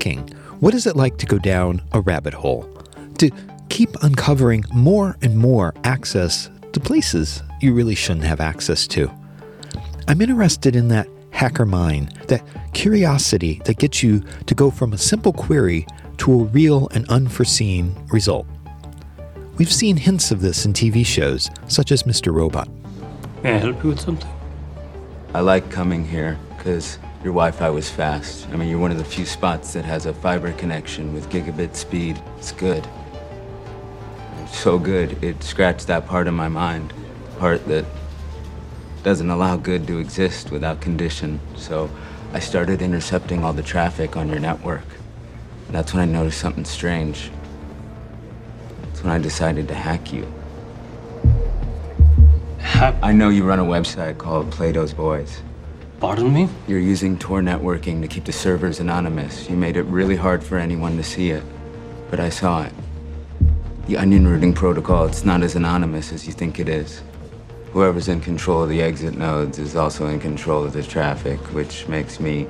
hacking. What is it like to go down a rabbit hole? To keep uncovering more and more access to places you really shouldn't have access to. I'm interested in that hacker mind, that curiosity that gets you to go from a simple query to a real and unforeseen result. We've seen hints of this in TV shows, such as Mr. Robot. May I help you with something? I like coming here because your Wi Fi was fast. I mean, you're one of the few spots that has a fiber connection with gigabit speed. It's good. It's so good, it scratched that part of my mind, part that doesn't allow good to exist without condition. So I started intercepting all the traffic on your network. And that's when I noticed something strange. That's when I decided to hack you. I know you run a website called Plato's Boys. Pardon me? You're using Tor networking to keep the servers anonymous. You made it really hard for anyone to see it. But I saw it. The onion routing protocol, it's not as anonymous as you think it is. Whoever's in control of the exit nodes is also in control of the traffic, which makes me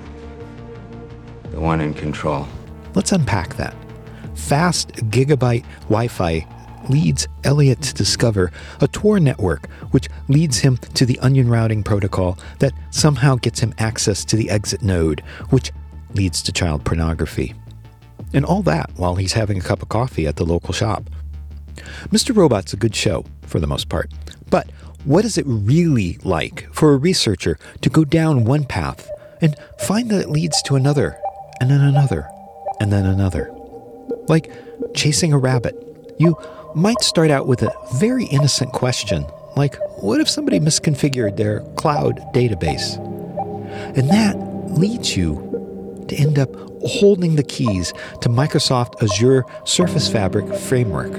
the one in control. Let's unpack that. Fast gigabyte Wi Fi leads Elliot to discover a Tor network, which leads him to the onion routing protocol that somehow gets him access to the exit node, which leads to child pornography. And all that while he's having a cup of coffee at the local shop. Mr. Robot's a good show, for the most part. But what is it really like for a researcher to go down one path and find that it leads to another, and then another, and then another? Like chasing a rabbit. You might start out with a very innocent question, like what if somebody misconfigured their cloud database? And that leads you to end up holding the keys to Microsoft Azure Service Fabric framework.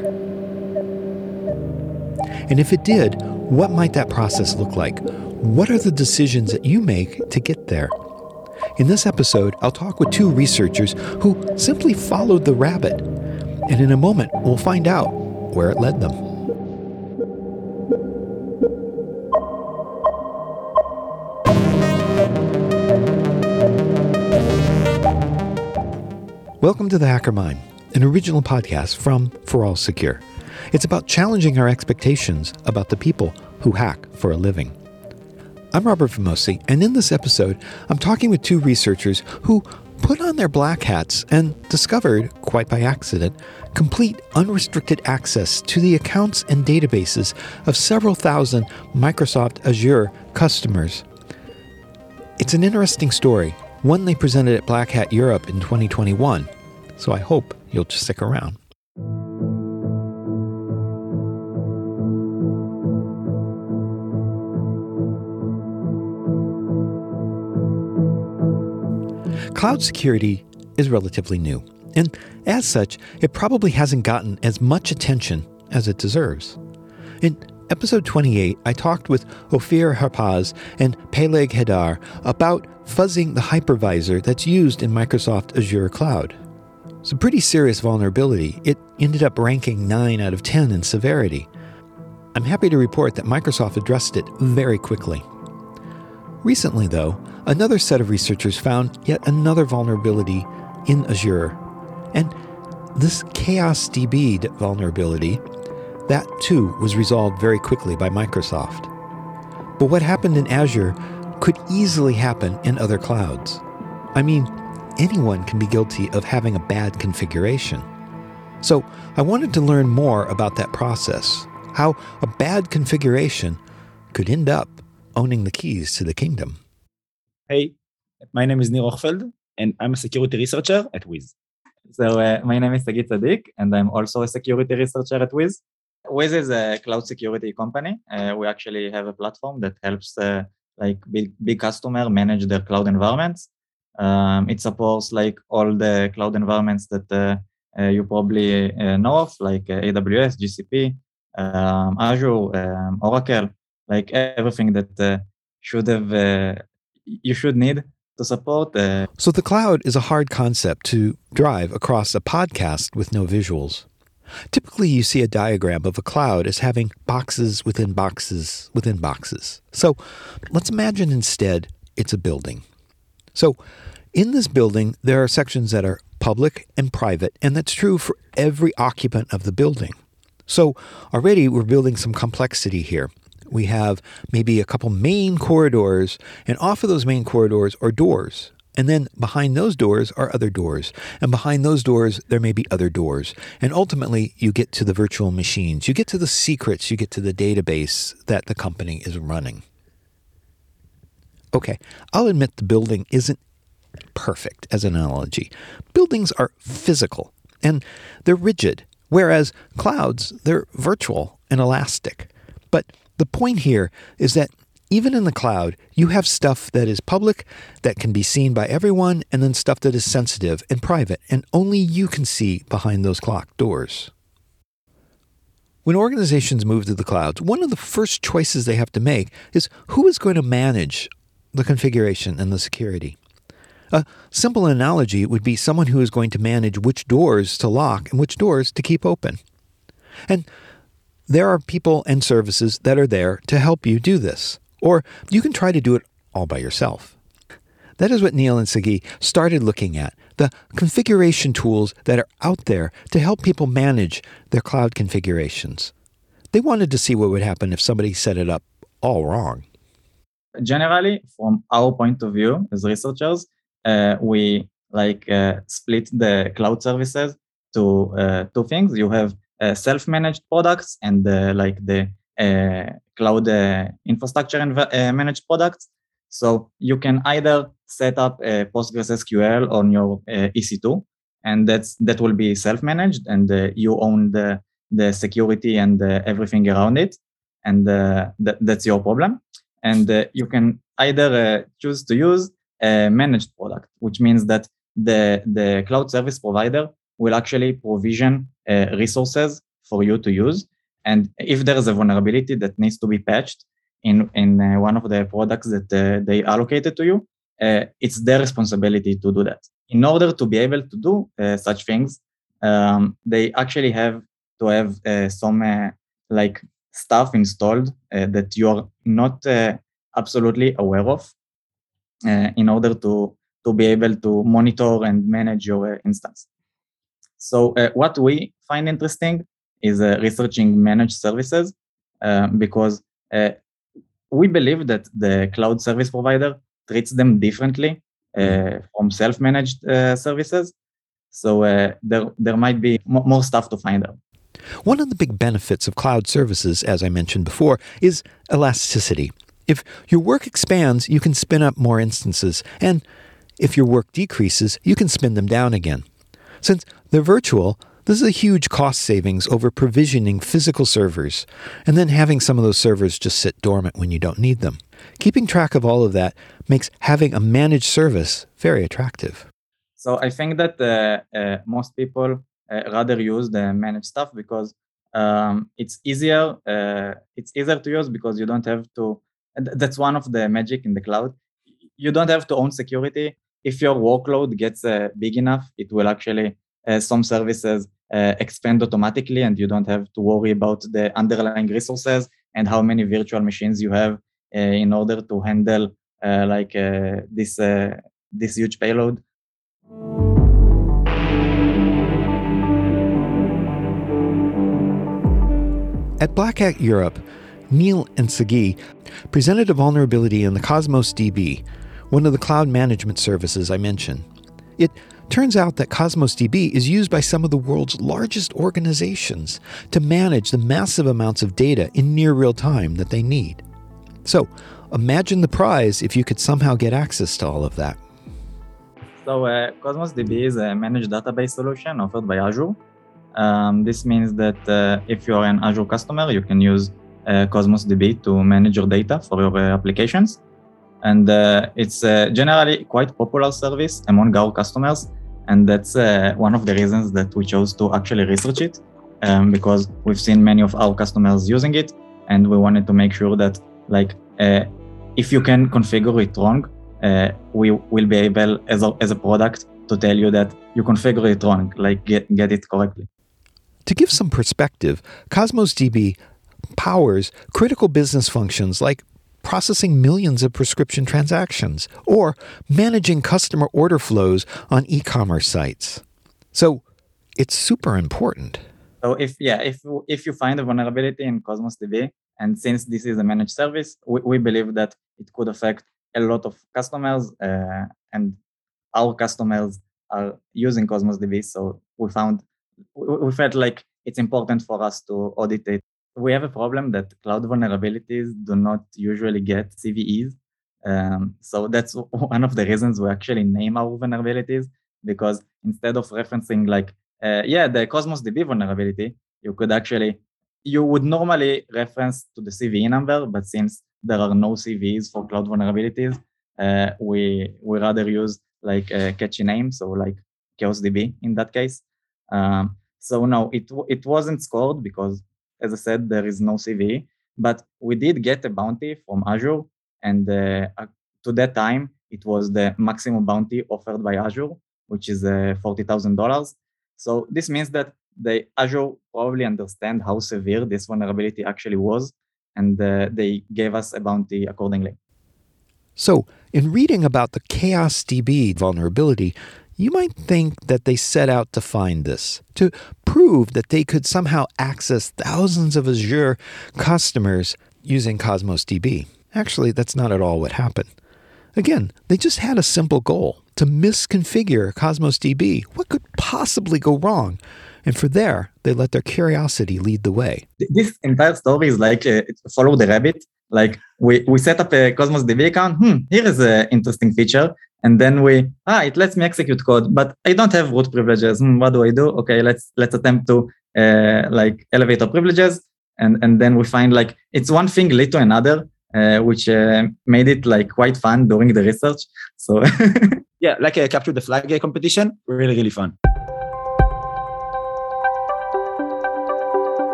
And if it did, what might that process look like? What are the decisions that you make to get there? In this episode, I'll talk with two researchers who simply followed the rabbit. And in a moment, we'll find out where it led them. Welcome to the Hacker Mind, an original podcast from ForAllSecure. It's about challenging our expectations about the people who hack for a living. I'm Robert Vamosi, and in this episode, I'm talking with two researchers who put on their black hats and discovered, quite by accident, complete unrestricted access to the accounts and databases of several thousand Microsoft Azure customers. It's an interesting story, one they presented at Black Hat Europe in 2021, so I hope you'll stick around. Cloud security is relatively new, and as such, it probably hasn't gotten as much attention as it deserves. In episode 28, I talked with Ophir Harpaz and Peleg Hadar about fuzzing the hypervisor that's used in Microsoft Azure Cloud. It's a pretty serious vulnerability. It ended up ranking 9 out of 10 in severity. I'm happy to report that Microsoft addressed it very quickly. Recently, though, another set of researchers found yet another vulnerability in Azure. And this Chaos DB vulnerability, that too was resolved very quickly by Microsoft. But what happened in Azure could easily happen in other clouds. I mean, anyone can be guilty of having a bad configuration. So I wanted to learn more about that process, how a bad configuration could end up owning the keys to the kingdom. Hey, my name is Nir Ohfeld, and I'm a security researcher at Wiz. So uh, my name is Sagi Tzadik, and I'm also a security researcher at Wiz. Wiz is a cloud security company. Uh, we actually have a platform that helps uh, like big big customer manage their cloud environments. Um, it supports like all the cloud environments that uh, uh, you probably uh, know of, like AWS, GCP, um, Azure, um, Oracle, like everything that should have you should need to support. Uh, so the cloud is a hard concept to drive across a podcast with no visuals. Typically, you see a diagram of a cloud as having boxes within boxes within boxes. So let's imagine instead it's a building. So in this building, there are sections that are public and private, and that's true for every occupant of the building. So already we're building some complexity here. We have maybe a couple main corridors, and off of those main corridors are doors. And then behind those doors are other doors. And behind those doors, there may be other doors. And ultimately, you get to the virtual machines. You get to the secrets. You get to the database that the company is running. Okay, I'll admit the building isn't perfect as an analogy. Buildings are physical and they're rigid, whereas clouds, they're virtual and elastic. But the point here is that even in the cloud, you have stuff that is public, that can be seen by everyone, and then stuff that is sensitive and private, and only you can see behind those clock doors. When organizations move to the clouds, one of the first choices they have to make is who is going to manage the configuration and the security. A simple analogy would be someone who is going to manage which doors to lock and which doors to keep open. And there are people and services that are there to help you do this, or you can try to do it all by yourself. That is what Nir and Sagi started looking at the configuration tools that are out there to help people manage their cloud configurations. They wanted to see what would happen if somebody set it up all wrong. Generally, from our point of view as researchers, uh, we like uh, split the cloud services to uh, two things. You have Uh, self-managed products and uh, like the uh, cloud uh, infrastructure and uh, managed products. So you can either set up a PostgreSQL on your EC2, and that's that will be self-managed, and you own the the security and everything around it, and th- that's your problem. And you can either choose to use a managed product, which means that the, the cloud service provider will actually provision uh, resources for you to use. And if there is a vulnerability that needs to be patched in, in uh, one of the products that uh, they allocated to you, uh, it's their responsibility to do that. In order to be able to do uh, such things, um, they actually have to have uh, some like stuff installed that you're not absolutely aware of in order to, to be able to monitor and manage your instance. So uh, what we find interesting is researching managed services because we believe that the cloud service provider treats them differently uh, from self-managed uh, services. So uh, there, there might be more stuff to find out. One of the big benefits of cloud services, as I mentioned before, is elasticity. If your work expands, you can spin up more instances, and if your work decreases, you can spin them down again. Since they're virtual, this is a huge cost savings over provisioning physical servers and then having some of those servers just sit dormant when you don't need them. Keeping track of all of that makes having a managed service very attractive. So I think that uh, uh, most people uh, rather use the managed stuff because um, it's easier. Uh, it's easier to use because you don't have to that's one of the magic in the cloud. You don't have to own security. If your workload gets uh, big enough, it will actually, some services uh, expand automatically and you don't have to worry about the underlying resources and how many virtual machines you have uh, in order to handle uh, like uh, this, this huge payload. At Black Hat Europe, Nir and Sagi presented a vulnerability in the Cosmos DB, one of the cloud management services I mentioned. It turns out that Cosmos DB is used by some of the world's largest organizations to manage the massive amounts of data in near real time that they need. So, imagine the prize if you could somehow get access to all of that. So, uh, Cosmos DB is a managed database solution offered by Azure. Um, this means that uh, if you're an Azure customer, you can use uh, Cosmos DB to manage your data for your uh, applications. And uh, it's generally quite popular service among our customers. And that's one of the reasons that we chose to actually research it um, because we've seen many of our customers using it. And we wanted to make sure that like if you can configure it wrong, uh, we will be able as a, as a product to tell you that you configure it wrong, like get, get it correctly. To give some perspective, Cosmos DB powers critical business functions like processing millions of prescription transactions or managing customer order flows on e commerce sites. So it's super important. So if yeah, if if you find a vulnerability in Cosmos DB, and since this is a managed service, we, we believe that it could affect a lot of customers, uh, and our customers are using Cosmos DB. So we found we, we felt like it's important for us to audit it. We have a problem that cloud vulnerabilities do not usually get CVEs. Um, so that's one of the reasons we actually name our vulnerabilities because instead of referencing like uh, yeah, the Cosmos DB vulnerability, you could actually, you would normally reference to the CVE number, but since there are no CVEs for cloud vulnerabilities, uh, we we rather use like a catchy name, so like Chaos DB in that case. Um, so no, it it wasn't scored because, as I said, there is no CVE, but we did get a bounty from Azure, and uh, to that time it was the maximum bounty offered by Azure, which is uh, forty thousand dollars. So this means that the Azure probably understand how severe this vulnerability actually was, and uh, they gave us a bounty accordingly. So, in reading about the Chaos DB vulnerability, you might think that they set out to find this, to prove that they could somehow access thousands of Azure customers using Cosmos DB. Actually, that's not at all what happened. Again, they just had a simple goal to misconfigure Cosmos DB. What could possibly go wrong? And for there, they let their curiosity lead the way. This entire story is like uh, follow the rabbit. Like we, we set up a Cosmos DB account. Hmm, here is an interesting feature. And then we, ah, it lets me execute code, but I don't have root privileges. Hmm, what do I do? Okay, let's let's attempt to uh, like elevate our privileges. And, and then we find like it's one thing lead to another uh, which uh, made it like quite fun during the research. So yeah, like a capture the flag competition, really really fun.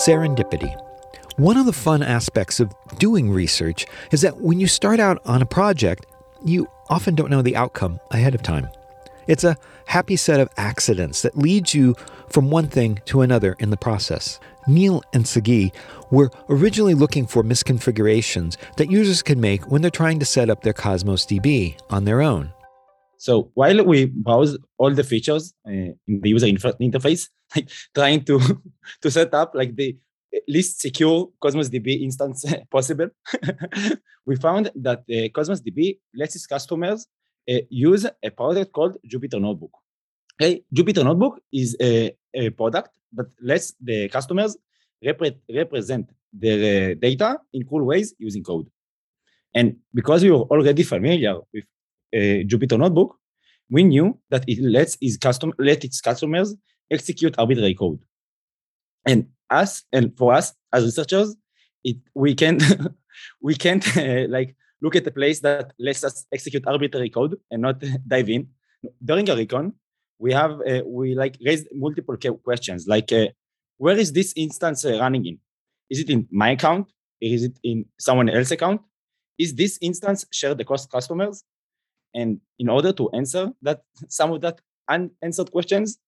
Serendipity. One of the fun aspects of doing research is that when you start out on a project, you often don't know the outcome ahead of time. It's a happy set of accidents that leads you from one thing to another in the process. Nir and Sagi were originally looking for misconfigurations that users can make when they're trying to set up their Cosmos DB on their own. So while we browse all the features uh, in the user interface, like trying to to set up like the least secure Cosmos DB instance possible, we found that uh, Cosmos DB lets its customers uh, use a product called Jupyter Notebook. Okay, Jupyter Notebook is a, a product that lets the customers repre- represent their uh, data in cool ways using code. And because we were already familiar with Jupyter Notebook, we knew that it lets its custom let its customers execute arbitrary code. And us and for us as researchers, it we can't we can't uh, like look at a place that lets us execute arbitrary code and not dive in. During a recon, we have uh, we like raised multiple questions like uh, where is this instance uh, running in? Is it in my account? Is it in someone else's account? Is this instance shared across customers? And in order to answer that some of that unanswered questions,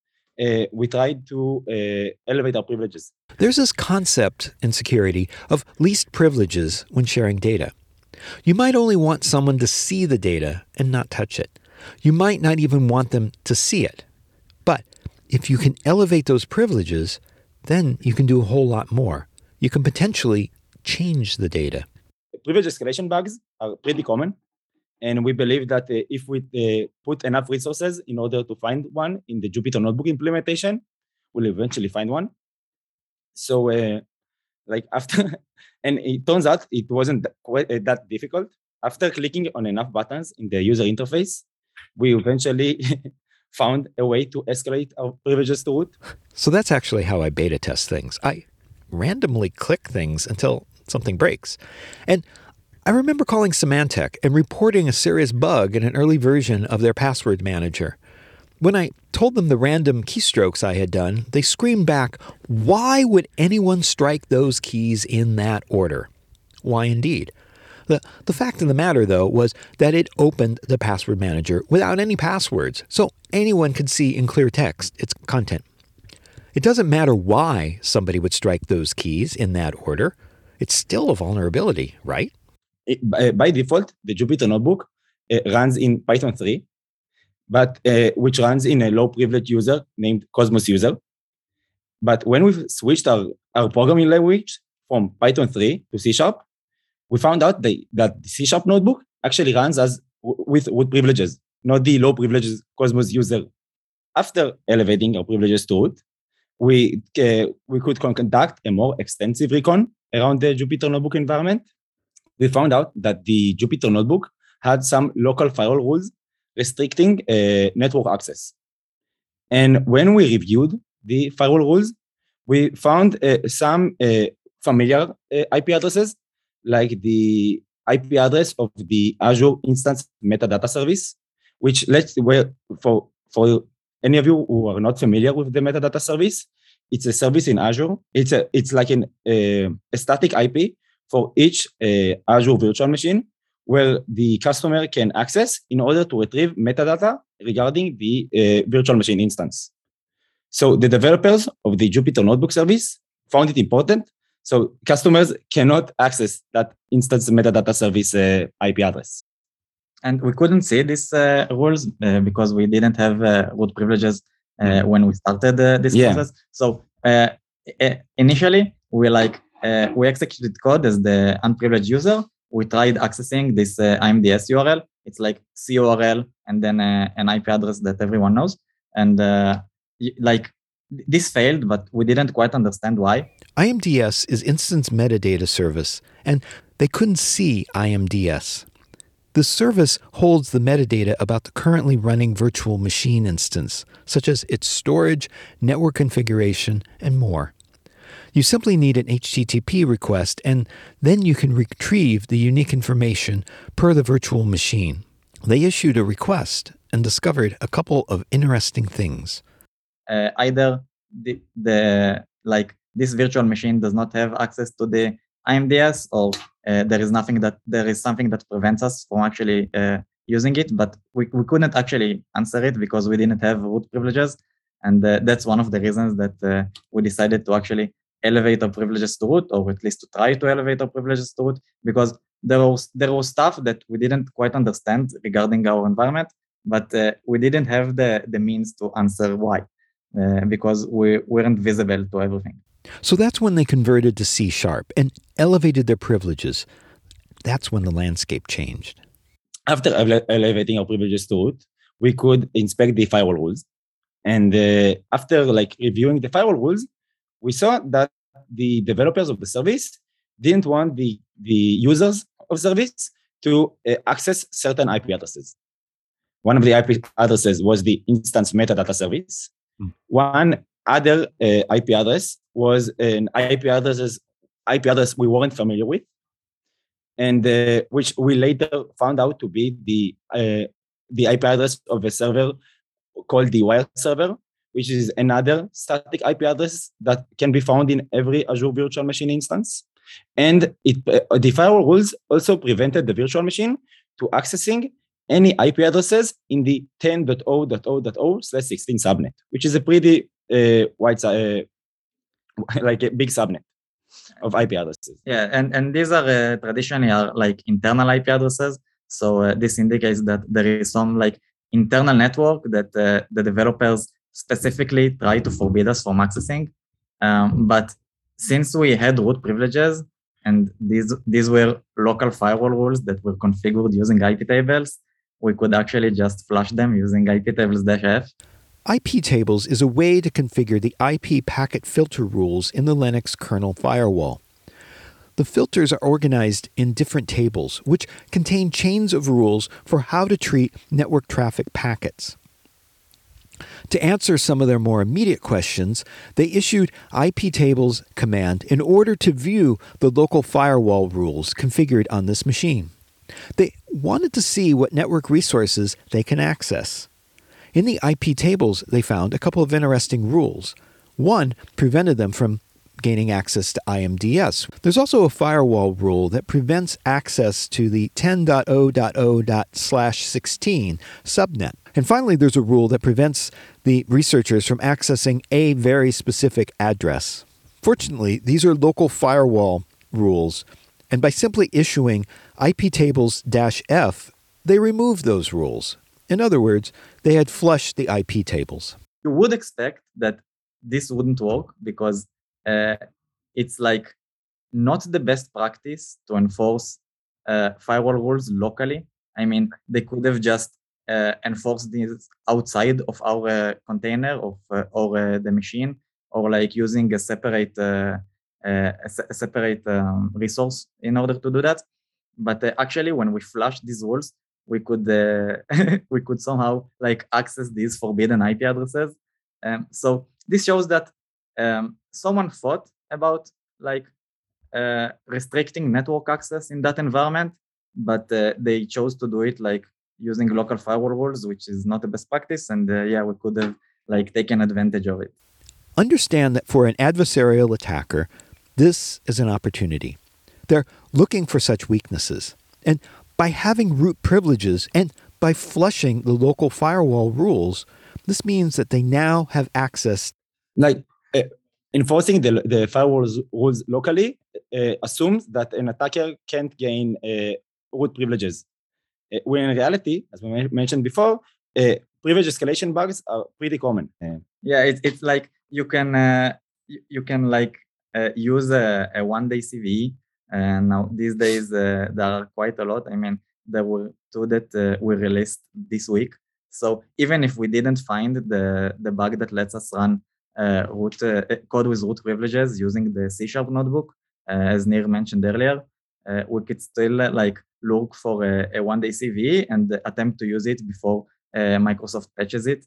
uh, we tried to uh, elevate our privileges. There's this concept in security of least privileges when sharing data. You might only want someone to see the data and not touch it. You might not even want them to see it. But if you can elevate those privileges, then you can do a whole lot more. You can potentially change the data. Privilege escalation bugs are pretty common. And we believe that uh, if we uh, put enough resources in order to find one in the Jupyter Notebook implementation, we'll eventually find one. So, uh, like after and it turns out it wasn't quite uh, that difficult. After clicking on enough buttons in the user interface, we eventually found a way to escalate our privileges to root. So that's actually how I beta test things. I randomly click things until something breaks. And I remember calling Symantec and reporting a serious bug in an early version of their password manager. When I told them the random keystrokes I had done, they screamed back, Why would anyone strike those keys in that order? Why indeed? The, the fact of the matter, though, was that it opened the password manager without any passwords, so anyone could see in clear text its content. It doesn't matter why somebody would strike those keys in that order, it's still a vulnerability, right? It, by, by default, the Jupyter Notebook uh, runs in Python 3, but which runs in a low privileged user named Cosmos user. But when we switched our, our programming language from Python 3 to C Sharp, we found out that, that the C Sharp notebook actually runs as with root privileges, not the low privileges Cosmos user. After elevating our privileges to root, we, uh, we could conduct a more extensive recon around the Jupyter Notebook environment. We found out that the Jupyter Notebook had some local firewall rules restricting uh, network access. And when we reviewed the firewall rules, we found uh, some uh, familiar uh, IP addresses, like the IP address of the Azure Instance Metadata Service, which let's where for for any of you who are not familiar with the metadata service, it's a service in Azure. It's a it's like an, uh, a static IP for each uh, Azure virtual machine where the customer can access in order to retrieve metadata regarding the uh, virtual machine instance. So the developers of the Jupyter Notebook service found it important. So customers cannot access that instance metadata service uh, IP address. And we couldn't see these uh, rules because we didn't have uh, root privileges when we started this yeah. process. So initially, we like Uh, we executed code as the unprivileged user. We tried accessing this uh, IMDS URL. It's like CURL and then uh, an IP address that everyone knows. And like this failed, but we didn't quite understand why. IMDS is Instance Metadata Service, and they couldn't see IMDS. The service holds the metadata about the currently running virtual machine instance, such as its storage, network configuration, and more. You simply need an HTTP request, and then you can retrieve the unique information per the virtual machine. They issued a request and discovered a couple of interesting things. Uh, either the, the like this virtual machine does not have access to the IMDS, or uh, there is nothing that there is something that prevents us from actually uh, using it, but we, we couldn't actually answer it because we didn't have root privileges. And uh, that's one of the reasons that uh, we decided to actually elevate our privileges to root, or at least to try to elevate our privileges to root, because there was there was stuff that we didn't quite understand regarding our environment, but uh, we didn't have the the means to answer why, uh, because we weren't visible to everything. So that's when they converted to C sharp and elevated their privileges. That's when the landscape changed. After elevating our privileges to root, we could inspect the firewall rules. And uh, after like reviewing the firewall rules, we saw that the developers of the service didn't want the, the users of service to uh, access certain IP addresses. One of the IP addresses was the instance metadata service. Mm. One other uh, IP address was an IP address IP address we weren't familiar with, and uh, which we later found out to be the uh, the IP address of a server called the wire server, which is another static IP address that can be found in every Azure virtual machine instance. And it, uh, the firewall rules also prevented the virtual machine to accessing any IP addresses in the 10.0.0.0 slash 16 subnet, which is a pretty uh, wide, uh, like a big subnet of IP addresses. Yeah, and, and these are uh, traditionally are like internal IP addresses. So uh, this indicates that there is some like internal network that uh, the developers specifically try to forbid us from accessing. Um, but since we had root privileges and these these were local firewall rules that were configured using IP tables, we could actually just flush them using IP tables -f. IP tables is a way to configure the IP packet filter rules in the Linux kernel firewall. The filters are organized in different tables, which contain chains of rules for how to treat network traffic packets. To answer some of their more immediate questions, they issued IP tables command in order to view the local firewall rules configured on this machine. They wanted to see what network resources they can access. In the IP tables, they found a couple of interesting rules. One prevented them from gaining access to IMDS. There's also a firewall rule that prevents access to the 10.0.0.16 subnet. And finally, there's a rule that prevents the researchers from accessing a very specific address. Fortunately, these are local firewall rules And by simply issuing iptables F, they removed those rules. In other words, they had flushed the IP tables. You would expect that this wouldn't work because uh, it's like not the best practice to enforce uh, firewall rules locally. I mean, they could have just uh, enforced these outside of our uh, container of uh, or uh, the machine, or like using a separate uh, a, separate um, resource in order to do that. But actually, when we flush these rules, we could we could somehow like access these forbidden IP addresses. Um, so this shows that um, someone thought about like uh, restricting network access in that environment, but uh, they chose to do it like using local firewall rules, which is not the best practice. And uh, yeah, we could have like taken advantage of it. Understand that for an adversarial attacker, this is an opportunity. They're looking for such weaknesses. And by having root privileges and by flushing the local firewall rules, this means that they now have access. Like uh, enforcing the, the firewall rules locally uh, assumes that an attacker can't gain uh, root privileges. Uh, when in reality, as we mentioned before, uh, privilege escalation bugs are pretty common. yeah, it's, it's like you can uh, you can like use a, a one day CVE. And now these days there are quite a lot. I mean, there were two that we released this week. So even if we didn't find the the bug that lets us run uh, root uh, code with root privileges using the C sharp notebook, uh, as Nir mentioned earlier, we could still like look for a, a one day CV and attempt to use it before Microsoft patches it.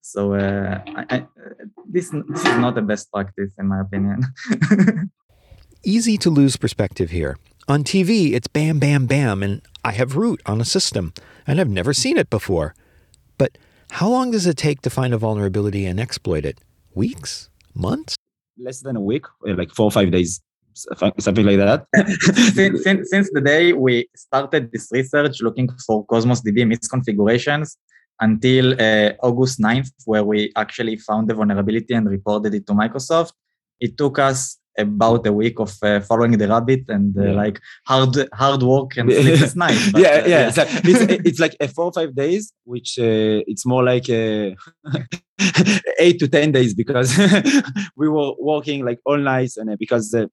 So uh, I, I, this this is not the best practice in my opinion. Easy to lose perspective here. On TV, it's bam, bam, bam, and I have root on a system, and I've never seen it before. But how long does it take to find a vulnerability and exploit it? Weeks? Months? Less than a week, uh, like four or five days, something like that. since, since, since the day we started this research looking for Cosmos DB misconfigurations until uh, August 9th, where we actually found the vulnerability and reported it to Microsoft, it took us about a week of uh, following the rabbit and uh, yeah. like hard hard work and sleepless night. But, yeah, uh, yeah. It's like, it's, it's like a four or five days, which uh, it's more like eight to ten days because we were working like all night and uh, because uh,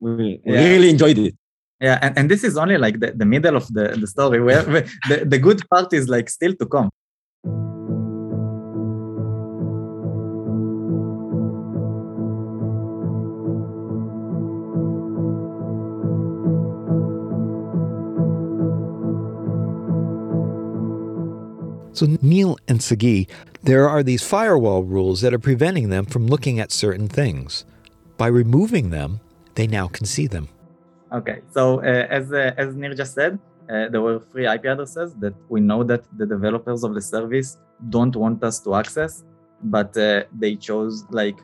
we, we yeah. really enjoyed it. Yeah, and, and this is only like the, the middle of the, the story where the, the good part is like still to come. So, Nir and Sagi, there are these firewall rules that are preventing them from looking at certain things. By removing them, they now can see them. Okay, so uh, as uh, as Nir just said, uh, there were three IP addresses that we know that the developers of the service don't want us to access, but uh, they chose like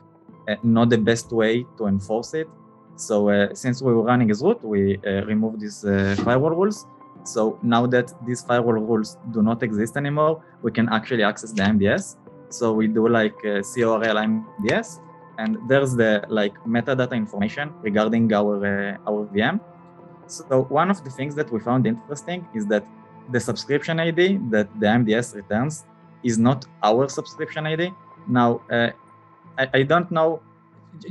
uh, not the best way to enforce it. So uh, since we were running as root, we removed these firewall rules so now that these firewall rules do not exist anymore, we can actually access the MDS. So we do like uh, curl MDS, and there's the like metadata information regarding our uh, our VM. So one of the things that we found interesting is that the subscription ID that the MDS returns is not our subscription ID. Now, uh, I, I, don't know.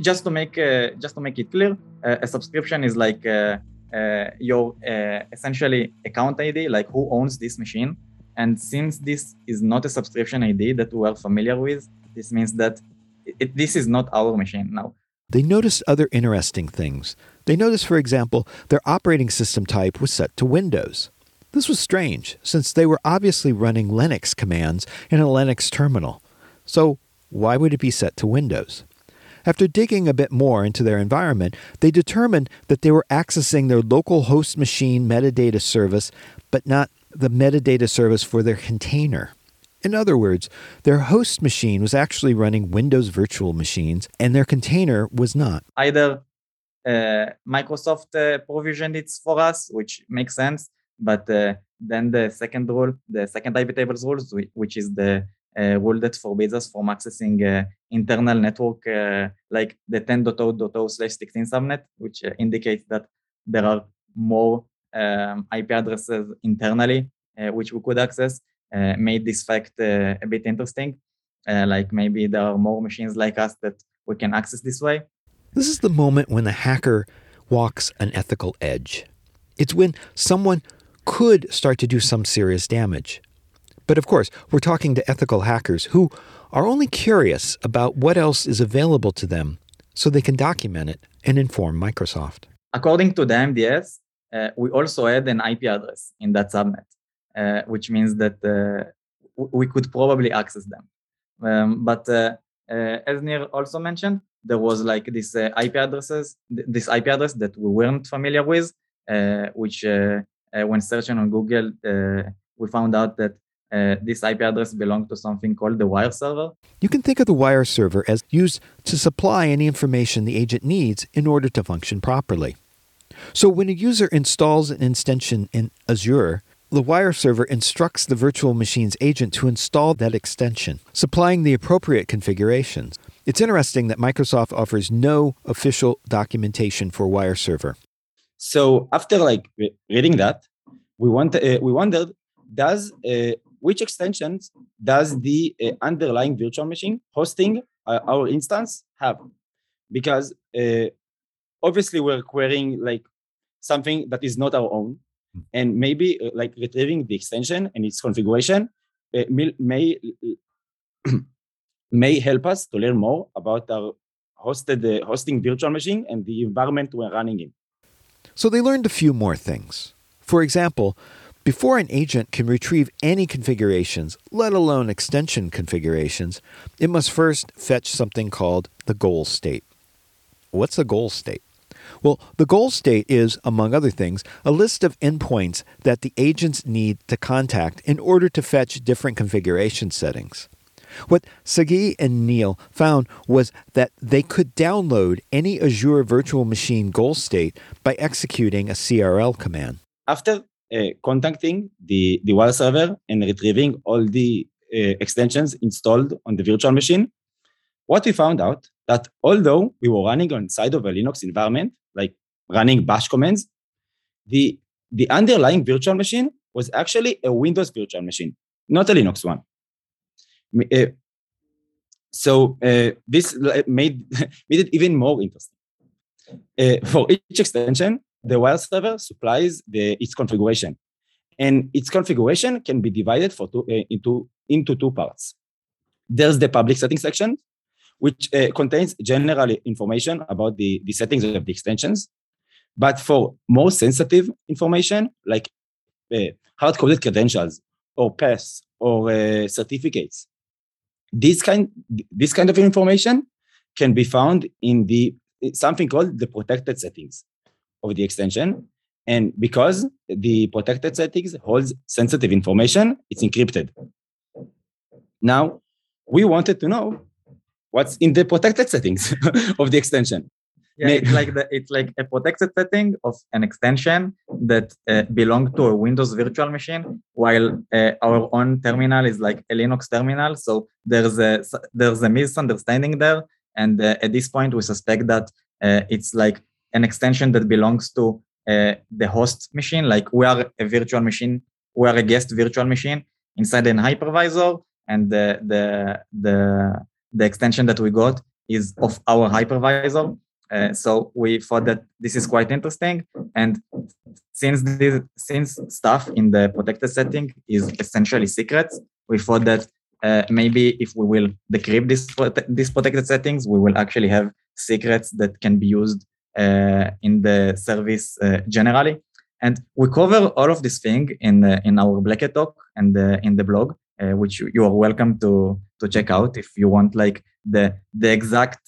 Just to make uh, just to make it clear, uh, a subscription is like uh, uh, your essentially account ID, like who owns this machine. And since this is not a subscription ID that we are familiar with, this means that it, this is not our machine now. They noticed other interesting things. They noticed, for example, their operating system type was set to Windows. This was strange, since they were obviously running Linux commands in a Linux terminal. So, why would it be set to Windows? After digging a bit more into their environment, they determined that they were accessing their local host machine metadata service, but not the metadata service for their container. In other words, their host machine was actually running Windows virtual machines, and their container was not. Either uh, Microsoft uh, provisioned it for us, which makes sense, but uh, then the second rule, the second IP tables rules, which is the rule that forbids us from accessing internal network like the 10.0.0 slash 16 subnet, which indicates that there are more um, IP addresses internally, uh, which we could access, uh, made this fact uh, a bit interesting. Uh, like maybe there are more machines like us that we can access this way. This is the moment when the hacker walks an ethical edge. It's when someone could start to do some serious damage. But of course, we're talking to ethical hackers who are only curious about what else is available to them so they can document it and inform Microsoft. According to the MDS, uh, we also had an IP address in that subnet, uh, which means that uh, we could probably access them. Um, but uh, uh, as Nir also mentioned, there was like this uh, IP addresses, th- this IP address that we weren't familiar with, which when searching on Google, we found out that uh, this IP address belonged to something called the wire server. You can think of the wire server as used to supply any information the agent needs in order to function properly. So when a user installs an extension in Azure, the wire server instructs the virtual machine's agent to install that extension, supplying the appropriate configurations. It's interesting that Microsoft offers no official documentation for wire server. So after like reading that, we want uh, we wondered does uh, which extensions does the uh, underlying virtual machine hosting uh, our instance have? Because uh, obviously we're querying like something that is not our own, and maybe uh, like retrieving the extension and its configuration uh, may may, help us to learn more about our hosted uh, hosting virtual machine and the environment we're running in. So they learned a few more things. For example, before an agent can retrieve any configurations, let alone extension configurations, it must first fetch something called the goal state. What's a goal state? Well, the goal state is, among other things, a list of endpoints that the agents need to contact in order to fetch different configuration settings. What Sagi and Nir found was that they could download any Azure virtual machine goal state by executing a curl command. After uh, contacting the, the wire server and retrieving all the uh, extensions installed on the virtual machine, what we found out that although we were running on side of a Linux environment, like running bash commands, the, the underlying virtual machine was actually a Windows virtual machine, not a Linux one. Uh, so uh, this made, made it even more interesting. Uh, for each extension, the wire server supplies the, its configuration. And its configuration can be divided for two, uh, into, into two parts. There's the public settings section, which uh, contains general information about the, the settings of the extensions. But for more sensitive information, like uh, hard-coded credentials or paths or uh, certificates, this kind, this kind of information can be found in the something called the protected settings of the extension. And because the protected settings holds sensitive information, it's encrypted. Now, we wanted to know what's in the protected settings of the extension. Yeah, it's like the, it's like a protected setting of an extension that uh, belong to a Windows virtual machine, while uh, our own terminal is like a Linux terminal. So there's a there's a misunderstanding there, and uh, at this point we suspect that uh, it's like an extension that belongs to uh, the host machine. Like we are a virtual machine, we are a guest virtual machine inside an hypervisor, and the the the the extension that we got is of our hypervisor. Uh, so we thought that this is quite interesting, and since this since stuff in the protected setting is essentially secrets, we thought that uh, maybe if we will decrypt this these protected settings, we will actually have secrets that can be used uh, in the service uh, generally. And we cover all of this thing in in our Black talk and in the blog, uh, which you are welcome to to check out if you want like the the exact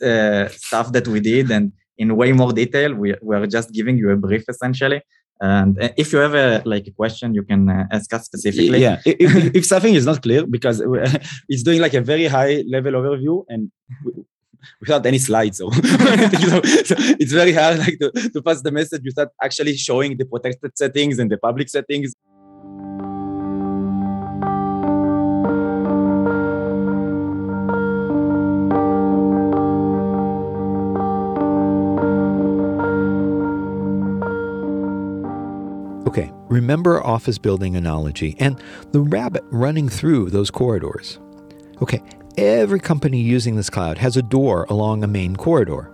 stuff that we did and in way more detail. We we are just giving you a brief essentially. And if you have a like a question, you can uh, ask us specifically. Yeah, if, if, something is not clear, because it's doing like a very high level overview, and without any slides or so, so, it's very hard like to, to pass the message without actually showing the protected settings and the public settings remember office building analogy and the rabbit running through those corridors. Okay, every company using this cloud has a door along a main corridor.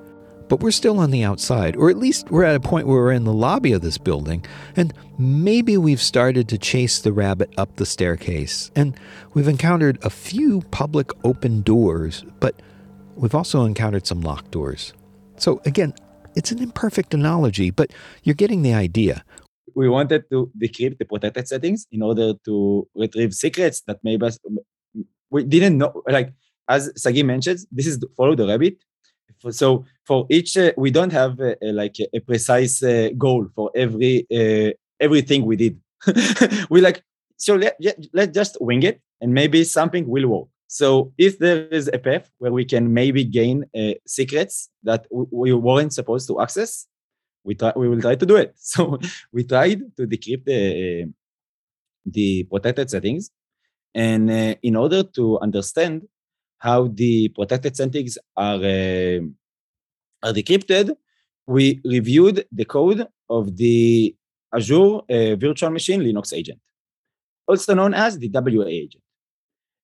But we're still on the outside, or at least we're at a point where we're in the lobby of this building, and maybe we've started to chase the rabbit up the staircase, and we've encountered a few public open doors, but we've also encountered some locked doors. So, again, it's an imperfect analogy, but you're getting the idea. We wanted to decrypt the protected settings in order to retrieve secrets that maybe we didn't know. Like as Sagi mentioned, this is follow the rabbit. So for each, uh, we don't have uh, like a, precise uh, goal for every uh, everything we did. we like so let let just wing it, and maybe something will work. So if there is a path where we can maybe gain uh, secrets that we weren't supposed to access, we try we will try to do it. So we tried to decrypt the the protected settings, and uh, in order to understand how the protected settings are uh, are decrypted, we reviewed the code of the Azure uh, Virtual Machine Linux agent, also known as the WA agent.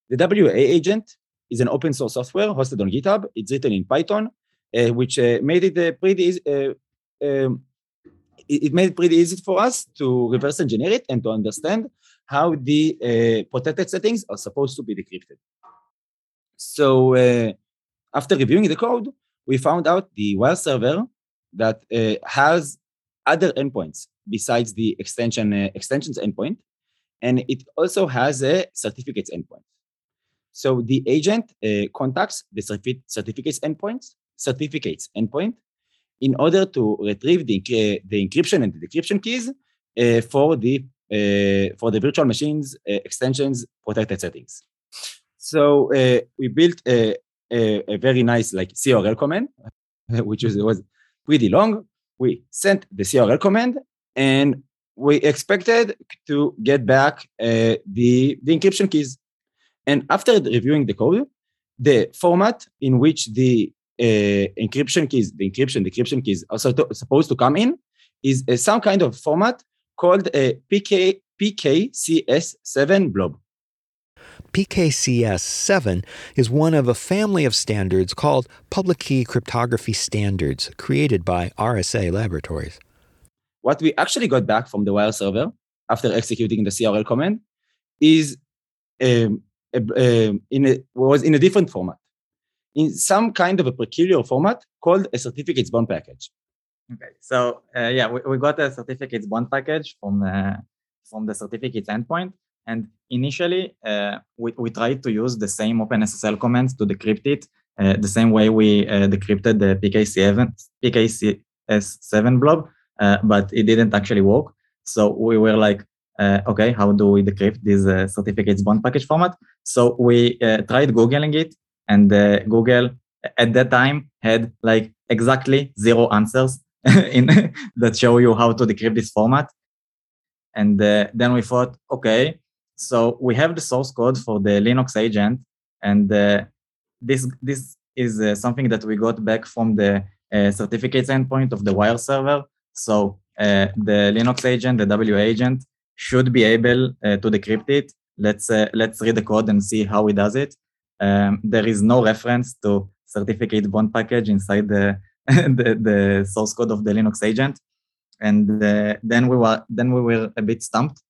The WA agent is an open source software hosted on GitHub. It's written in Python, uh, which uh, made it uh, pretty easy. Um, it made it pretty easy for us to reverse engineer it and to understand how the uh, protected settings are supposed to be decrypted. So uh, after reviewing the code, we found out the wire server that uh, has other endpoints besides the extension uh, extensions endpoint, and it also has a certificates endpoint. So the agent uh, contacts the certificates endpoints, certificates endpoint, in order to retrieve the, the encryption and the decryption keys uh, for the uh, for the virtual machines extensions protected settings. So uh, we built a, a, a, very nice like curl command, which was, was pretty long. We sent the curl command and we expected to get back uh, the, the encryption keys. And after reviewing the code, the format in which the uh, encryption keys, the encryption, decryption keys are supposed to come in is uh, some kind of format called a PK, PKCS7 blob. PKCS 7 is one of a family of standards called Public Key Cryptography Standards created by RSA Laboratories. What we actually got back from the wire server after executing the curl command is um, um, in a, was in a different format, in some kind of a peculiar format called a certificates bond package. Okay, so uh, yeah, we, we got a certificates bond package from uh, from the certificates endpoint, and initially, uh, we, we tried to use the same OpenSSL commands to decrypt it, uh, the same way we uh, decrypted the PKC7, PKCS7 blob, uh, but it didn't actually work. So we were like, uh, okay, how do we decrypt this uh, certificates bond package format? So we tried Googling it, and Google at that time had like exactly zero answers in that show you how to decrypt this format. And then we thought, okay, so we have the source code for the Linux agent, and uh, this this is uh, something that we got back from the uh, certificates endpoint of the wire server. So uh, the Linux agent, the W agent, should be able uh, to decrypt it. Let's uh, let's read the code and see how it does it. Um, there is no reference to certificate bond package inside the the, the, source code of the Linux agent, and then we were then we were a bit stumped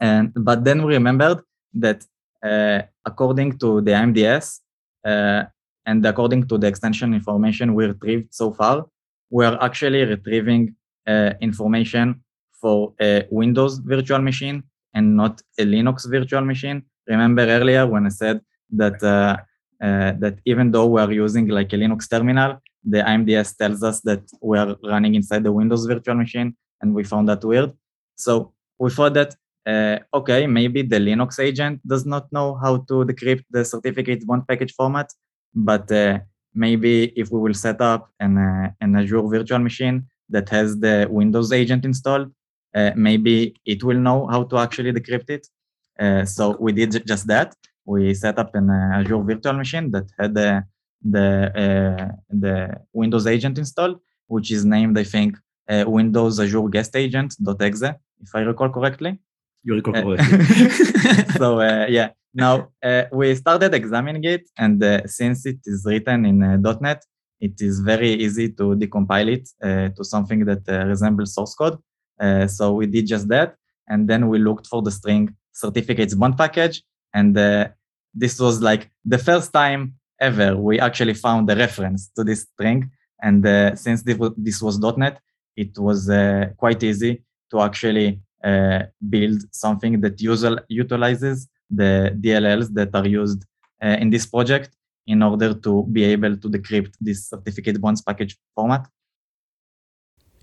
and but then we remembered that uh, according to the IMDS uh, and according to the extension information we retrieved so far, we are actually retrieving uh, information for a Windows virtual machine and not a Linux virtual machine. Remember earlier when I said that uh, uh, that even though we are using like a Linux terminal, the IMDS tells us that we are running inside the Windows virtual machine, and we found that weird. So we thought that uh, okay, maybe the Linux agent does not know how to decrypt the certificate bond package format, but uh, maybe if we will set up an, uh, an Azure virtual machine that has the Windows agent installed, uh, maybe it will know how to actually decrypt it. So we did just that. We set up an uh, Azure virtual machine that had the the, the Windows agent installed, which is named, I think, Windows Azure Guest Agent.exe if I recall correctly. You recall Uh, correctly. so uh, yeah, now uh, we started examining it, and uh, since it is written in uh, .NET, it is very easy to decompile it uh, to something that uh, resembles source code. Uh, so we did just that, and then we looked for the string certificates bond package, and uh, this was like the first time ever we actually found a reference to this string. And uh, since this was, .NET, it was uh, quite easy to actually uh, build something that usual, utilizes the DLLs that are used uh, in this project in order to be able to decrypt this certificate bonds package format.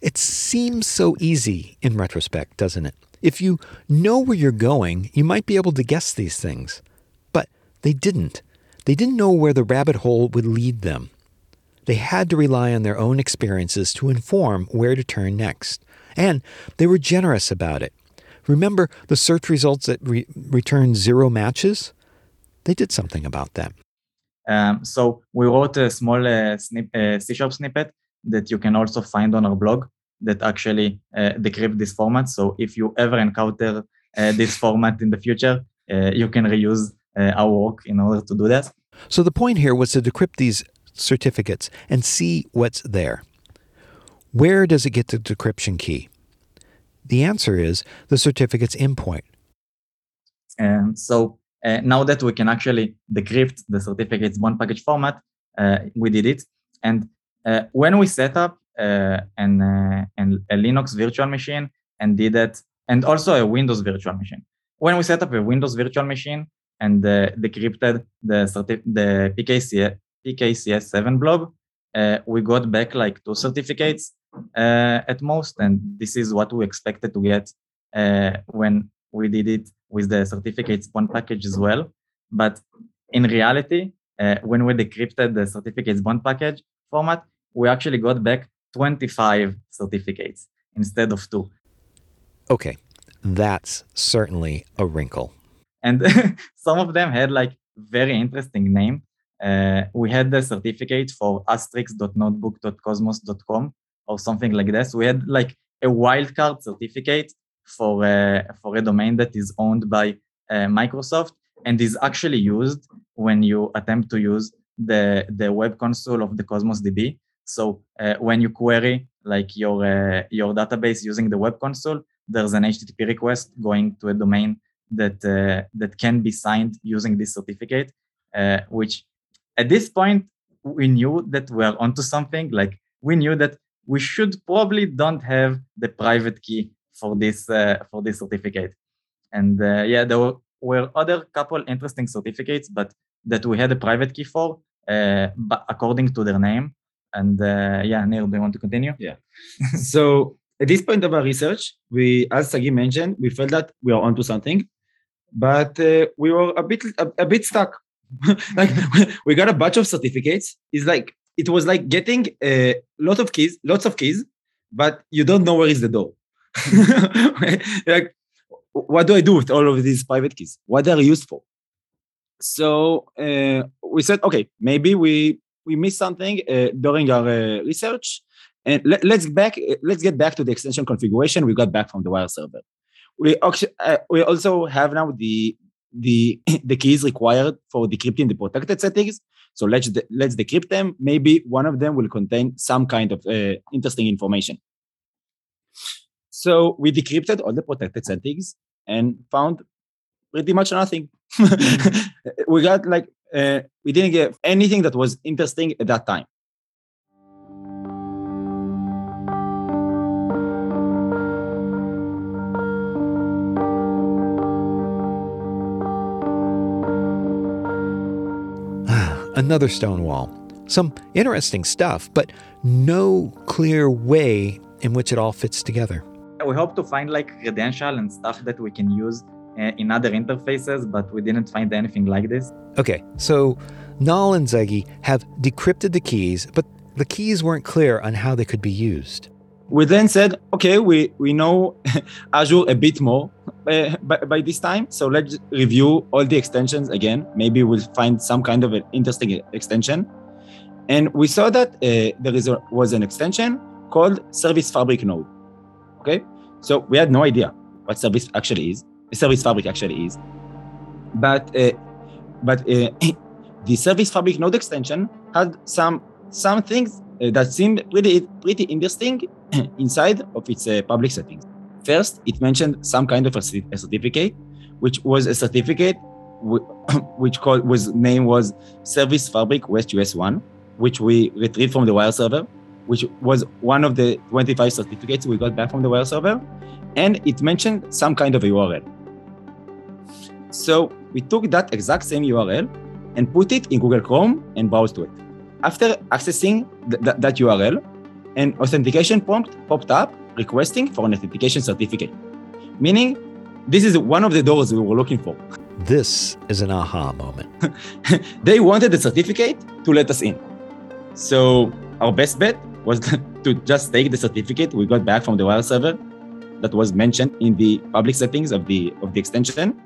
It seems so easy in retrospect, doesn't it? If you know where you're going, you might be able to guess these things. But they didn't. They didn't know where the rabbit hole would lead them. They had to rely on their own experiences to inform where to turn next. And they were generous about it. Remember the search results that re- returned zero matches? They did something about that. Um, so we wrote a small uh, snip, uh, C-sharp snippet that you can also find on our blog that actually uh, decrypt this format. So if you ever encounter uh, this format in the future, uh, you can reuse uh, our work in order to do that. So the point here was to decrypt these certificates and see what's there. Where does it get the decryption key? The answer is the certificate's endpoint. And so uh, now that we can actually decrypt the certificates one package format, uh, we did it. And uh, when we set up uh, an, uh, an, a Linux virtual machine and did that, and also a Windows virtual machine, when we set up a Windows virtual machine and uh, decrypted the, the PKCS, PKCS7 blob, uh, we got back like two certificates uh, at most, and this is what we expected to get when we did it with the certificates bond package as well. But in reality, uh, when we decrypted the certificates bond package format, we actually got back 25 certificates instead of two. Okay, that's certainly a wrinkle. And some of them had like very interesting name. Uh, we had the certificate for asterisk.notebook.cosmos.com or something like this. We had like a wildcard certificate for uh, for a domain that is owned by uh, Microsoft and is actually used when you attempt to use the the web console of the Cosmos DB. So uh, when you query like your uh, your database using the web console, there's an HTTP request going to a domain that uh, that can be signed using this certificate, uh, which at this point we knew that we are onto something. Like we knew that we should probably don't have the private key for this uh, for this certificate. And uh, yeah, there were, were other couple interesting certificates, but that we had a private key for, uh, but according to their name. And uh, yeah, Nir, do you want to continue? Yeah. so at this point of our research, we, as Sagi mentioned, we felt that we are onto something, but uh, we were a bit a, a bit stuck. like we got a bunch of certificates. It's like it was like getting a lot of keys, lots of keys, but you don't know where is the door. like, what do I do with all of these private keys? What are they used for? So uh, we said, okay, maybe we we missed something uh, during our uh, research, and let, us back let's get back to the extension configuration we got back from the wire server. We we also have now the the the keys required for decrypting the protected settings. So let's de- let's decrypt them. Maybe one of them will contain some kind of interesting information. So we decrypted all the protected settings and found pretty much nothing. we got like uh, we didn't get anything that was interesting at that time. Another stone wall. Some interesting stuff, but no clear way in which it all fits together. We hope to find like credential and stuff that we can use in other interfaces, but we didn't find anything like this. Okay, so Nir and Sagi have decrypted the keys, but the keys weren't clear on how they could be used. We then said, okay, we, we know Azure a bit more uh, by, by this time, so let's review all the extensions again. Maybe we'll find some kind of an interesting extension. And we saw that uh, there is a, was an extension called Service Fabric Node. Okay, so we had no idea what service actually is, service fabric actually is. But uh, but uh, the service fabric node extension had some some things uh, that seemed pretty pretty interesting inside of its uh, public settings. First, it mentioned some kind of a, a certificate, which was a certificate which called was name was Service Fabric West US One, which we retrieved from the wire server, which was one of the 25 certificates we got back from the wire server, and it mentioned some kind of a URL. So we took that exact same URL and put it in Google Chrome and browsed to it. After accessing th- th- that URL, an authentication prompt popped up requesting for an authentication certificate, meaning this is one of the doors we were looking for. This is an aha moment. they wanted the certificate to let us in. So our best bet was to just take the certificate we got back from the wire server that was mentioned in the public settings of the of the extension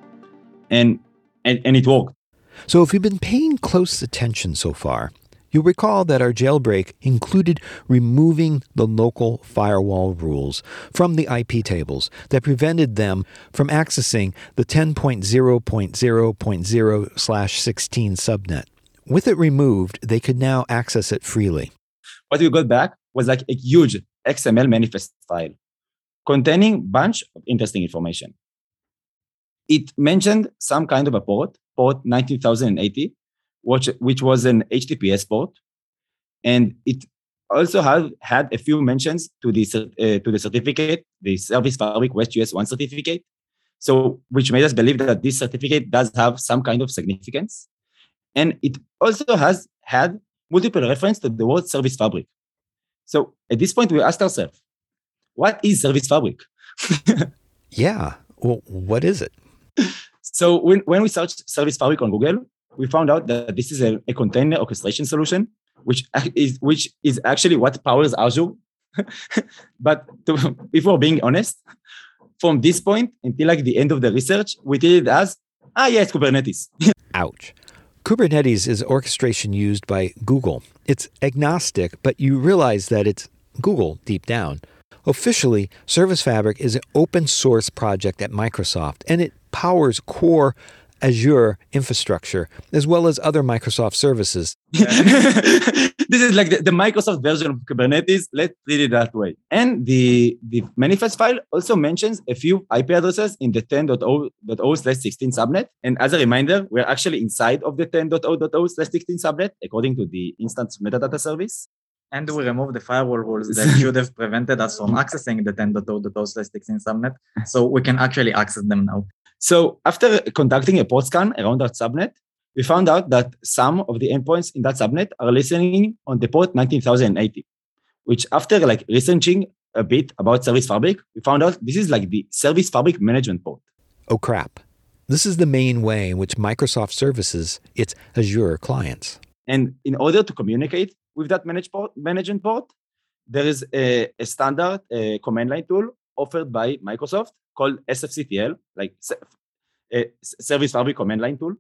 and and, and it worked. So if you've been paying close attention so far, You'll recall that our jailbreak included removing the local firewall rules from the IP tables that prevented them from accessing the 10.0.0.0 slash 16 subnet. With it removed, they could now access it freely. What we got back was like a huge XML manifest file containing bunch of interesting information. It mentioned some kind of a port, port 19080, which, which was an HTTPS port. And it also had, had a few mentions to the, uh, to the certificate, the Service Fabric West US 1 certificate. So, which made us believe that this certificate does have some kind of significance. And it also has had multiple reference to the word service fabric. So at this point, we asked ourselves, what is service fabric? yeah. Well, what is it? So when, when we searched service fabric on Google, we found out that this is a, a container orchestration solution, which is which is actually what powers Azure. but to, if we're being honest, from this point until like the end of the research, we did it as ah yes, Kubernetes. Ouch. Kubernetes is orchestration used by Google. It's agnostic, but you realize that it's Google deep down. Officially, Service Fabric is an open source project at Microsoft, and it powers core Azure infrastructure, as well as other Microsoft services. this is like the, the, Microsoft version of Kubernetes. Let's treat it that way. And the, the manifest file also mentions a few IP addresses in the 10.0.0 slash 16 subnet. And as a reminder, we're actually inside of the 10.0.0 slash 16 subnet, according to the instance metadata service. And we remove the firewall rules that should have prevented us from accessing the 10.0.0 slash 16 subnet. So we can actually access them now. So after conducting a port scan around that subnet, we found out that some of the endpoints in that subnet are listening on the port 19080, which after like researching a bit about Service Fabric, we found out this is like the Service Fabric management port. Oh crap. This is the main way in which Microsoft services its Azure clients. And in order to communicate with that manage port, management port, there is a, a standard a command line tool offered by Microsoft called SFCTL, like a Service Fabric command line tool.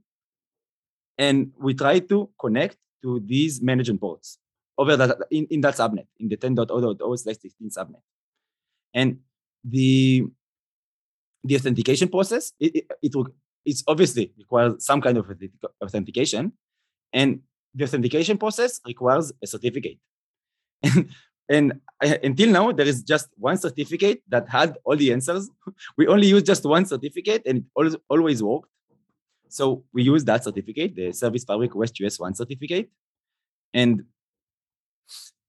And we try to connect to these management ports over that in, in that subnet, in the 10.0.0 slash 16 subnet. And the the authentication process, it, it, it it's obviously requires some kind of authentication. And the authentication process requires a certificate. And and uh, until now, there is just one certificate that had all the answers. we only use just one certificate and it always, always worked. So we use that certificate, the Service Fabric West US 1 certificate. And,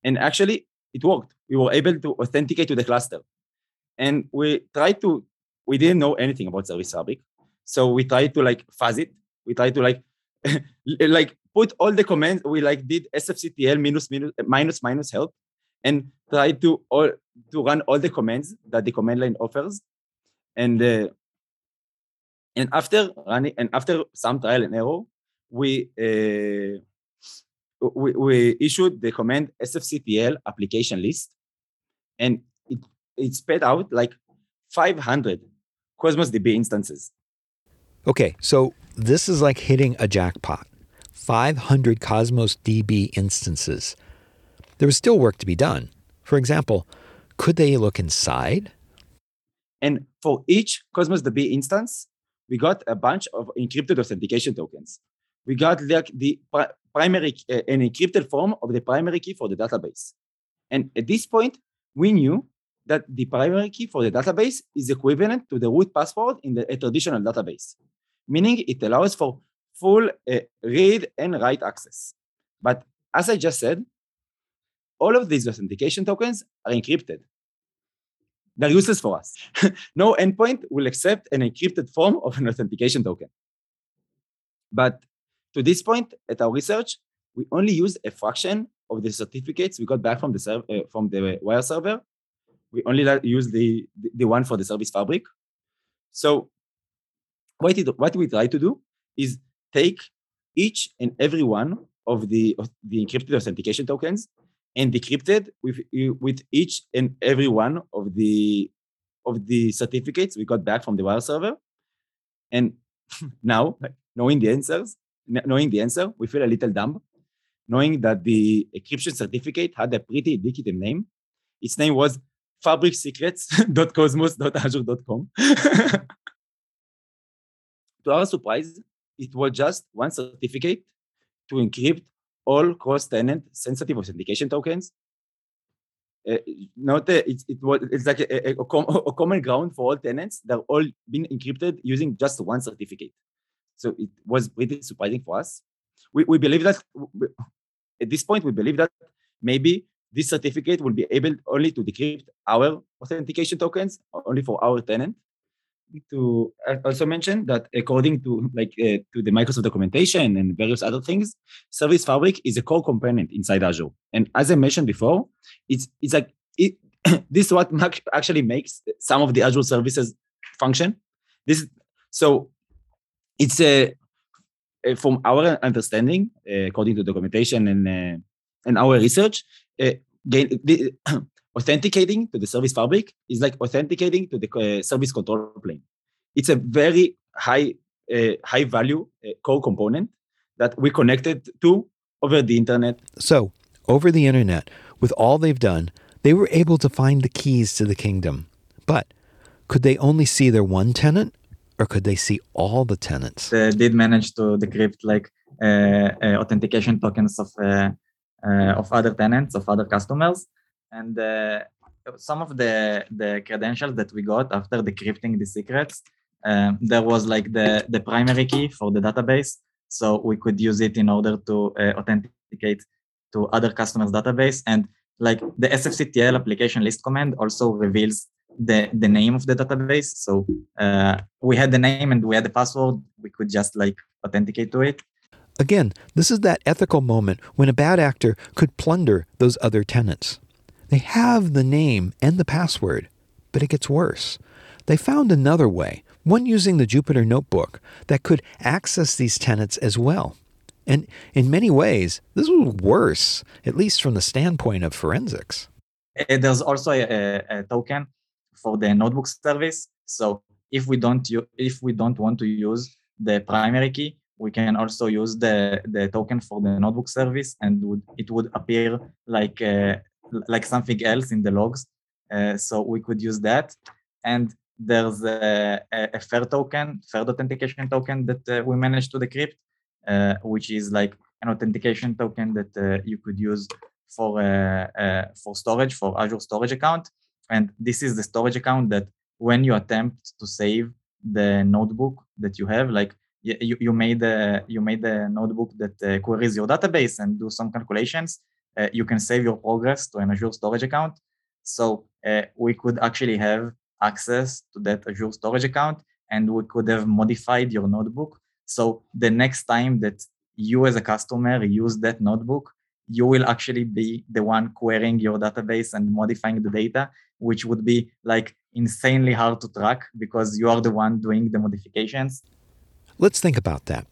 and actually, it worked. We were able to authenticate to the cluster. And we tried to, we didn't know anything about Service Fabric. So we tried to like fuzz it. We tried to like, like put all the commands. We like did sfctl minus minus minus minus help and try to all to run all the commands that the command line offers and uh, and after running and after some trial and error we uh, we, we issued the command sfctl application list and it it sped out like 500 cosmos db instances okay so this is like hitting a jackpot 500 cosmos db instances there was still work to be done. For example, could they look inside? And for each Cosmos DB instance, we got a bunch of encrypted authentication tokens. We got like the pri- primary, uh, an encrypted form of the primary key for the database. And at this point, we knew that the primary key for the database is equivalent to the root password in the, a traditional database, meaning it allows for full uh, read and write access. But as I just said, all of these authentication tokens are encrypted. They're useless for us. no endpoint will accept an encrypted form of an authentication token. But to this point, at our research, we only use a fraction of the certificates we got back from the serv- uh, from the wire server. We only use the, the, the one for the service fabric. So what, it, what we try to do is take each and every one of the, of the encrypted authentication tokens and decrypted with, with each and every one of the, of the certificates we got back from the wire server. And now, knowing the answers, knowing the answer, we feel a little dumb, knowing that the encryption certificate had a pretty indicative name. Its name was fabricsecrets.cosmos.azure.com. to our surprise, it was just one certificate to encrypt all cross-tenant sensitive authentication tokens. Uh, not it, it was it's like a, a, a, com, a, common ground for all tenants. They're all been encrypted using just one certificate. So it was pretty surprising for us. We, we believe that at this point we believe that maybe this certificate will be able only to decrypt our authentication tokens only for our tenant to also mention that according to like uh, to the Microsoft documentation and various other things, Service Fabric is a core component inside Azure. And as I mentioned before, it's it's like it, this is what actually makes some of the Azure services function. This so it's a uh, from our understanding, uh, according to documentation and uh, and our research, uh, authenticating to the service fabric is like authenticating to the uh, service control plane. It's a very high uh, high value uh, core component that we connected to over the internet. So, over the internet, with all they've done, they were able to find the keys to the kingdom. But could they only see their one tenant or could they see all the tenants? They did manage to decrypt like uh, uh, authentication tokens of uh, of other tenants of other customers and uh, some of the the credentials that we got after decrypting the secrets um, there was like the the primary key for the database. So we could use it in order to uh, authenticate to other customers database. And like the sfctl application list command also reveals the the name of the database. So uh, we had the name and we had the password. We could just like authenticate to it. Again this is that ethical moment when a bad actor could plunder those other tenants they have the name and the password, but it gets worse. They found another way, one using the Jupyter Notebook, that could access these tenants as well. And in many ways, this was worse, at least from the standpoint of forensics. Uh, there's also a, a token for the notebook service. So if we don't if we don't want to use the primary key, we can also use the the token for the notebook service, and would, it would appear like uh, like something else in the logs. Uh, so we could use that. And there's a, a, fair token, fair authentication token that uh, we managed to decrypt, uh, which is like an authentication token that uh, you could use for uh, uh, for storage for Azure storage account. And this is the storage account that when you attempt to save the notebook that you have, like you, you made a you made a notebook that queries your database and do some calculations uh, you can save your progress to an Azure storage account. So uh, we could actually have access to that Azure storage account and we could have modified your notebook. So the next time that you as a customer use that notebook, you will actually be the one querying your database and modifying the data, which would be like insanely hard to track because you are the one doing the modifications. Let's think about that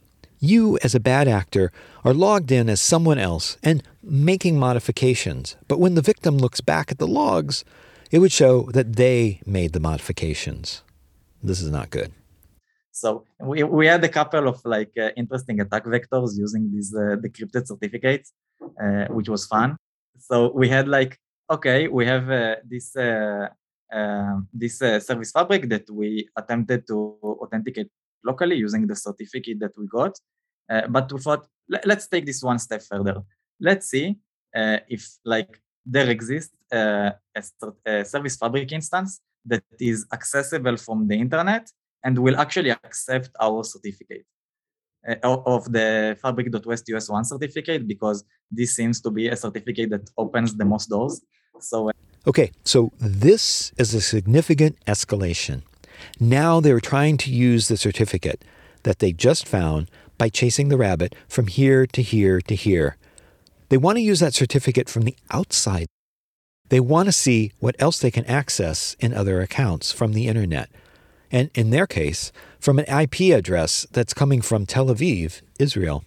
you, as a bad actor, are logged in as someone else and making modifications. But when the victim looks back at the logs, it would show that they made the modifications. This is not good. So we, we had a couple of like uh, interesting attack vectors using these uh, decrypted certificates, uh, which was fun. So we had like, okay, we have uh, this uh, uh, this uh, service fabric that we attempted to authenticate locally using the certificate that we got. Uh, but we thought, let's take this one step further. Let's see uh, if like there exists uh, a, a service fabric instance that is accessible from the internet and will actually accept our certificate uh, of the fabric.west US1 certificate because this seems to be a certificate that opens the most doors. So, uh, okay, so this is a significant escalation. Now they're trying to use the certificate that they just found by chasing the rabbit from here to here to here. They want to use that certificate from the outside. They want to see what else they can access in other accounts from the internet. And in their case, from an IP address that's coming from Tel Aviv, Israel.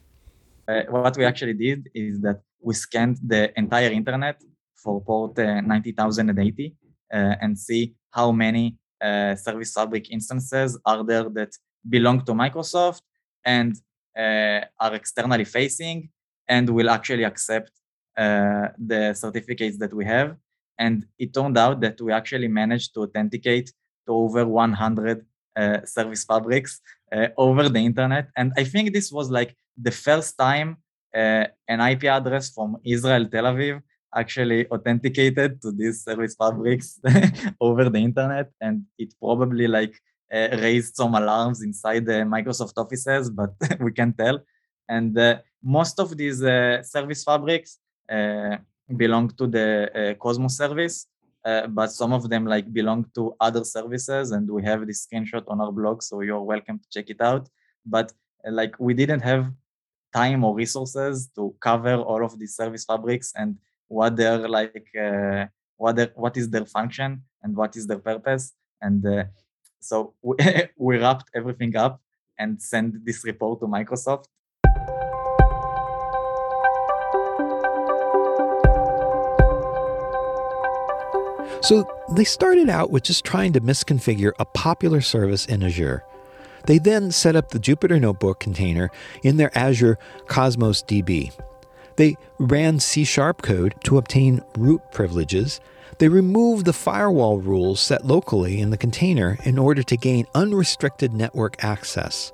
Uh, what we actually did is that we scanned the entire internet for port uh, 90,080 uh, and see how many uh, Service Fabric instances are there that belong to Microsoft and are externally facing and will actually accept uh, the certificates that we have. And it turned out that we actually managed to authenticate to over 100 uh, service fabrics uh, over the internet. And I think this was like the first time uh, an IP address from Israel, Tel Aviv, actually authenticated to these service fabrics over the internet. And it probably like uh, raised some alarms inside the Microsoft offices, but we can tell. And uh, most of these uh, service fabrics belong to the Cosmos service, but some of them like belong to other services. And we have this screenshot on our blog, so you're welcome to check it out. But like we didn't have time or resources to cover all of these service fabrics and what they're like uh, what what is their function and what is their purpose and uh, so we, wrapped everything up and sent this report to Microsoft. So they started out with just trying to misconfigure a popular service in Azure. They then set up the Jupyter Notebook container in their Azure Cosmos DB. They ran C sharp code to obtain root privileges they removed the firewall rules set locally in the container in order to gain unrestricted network access.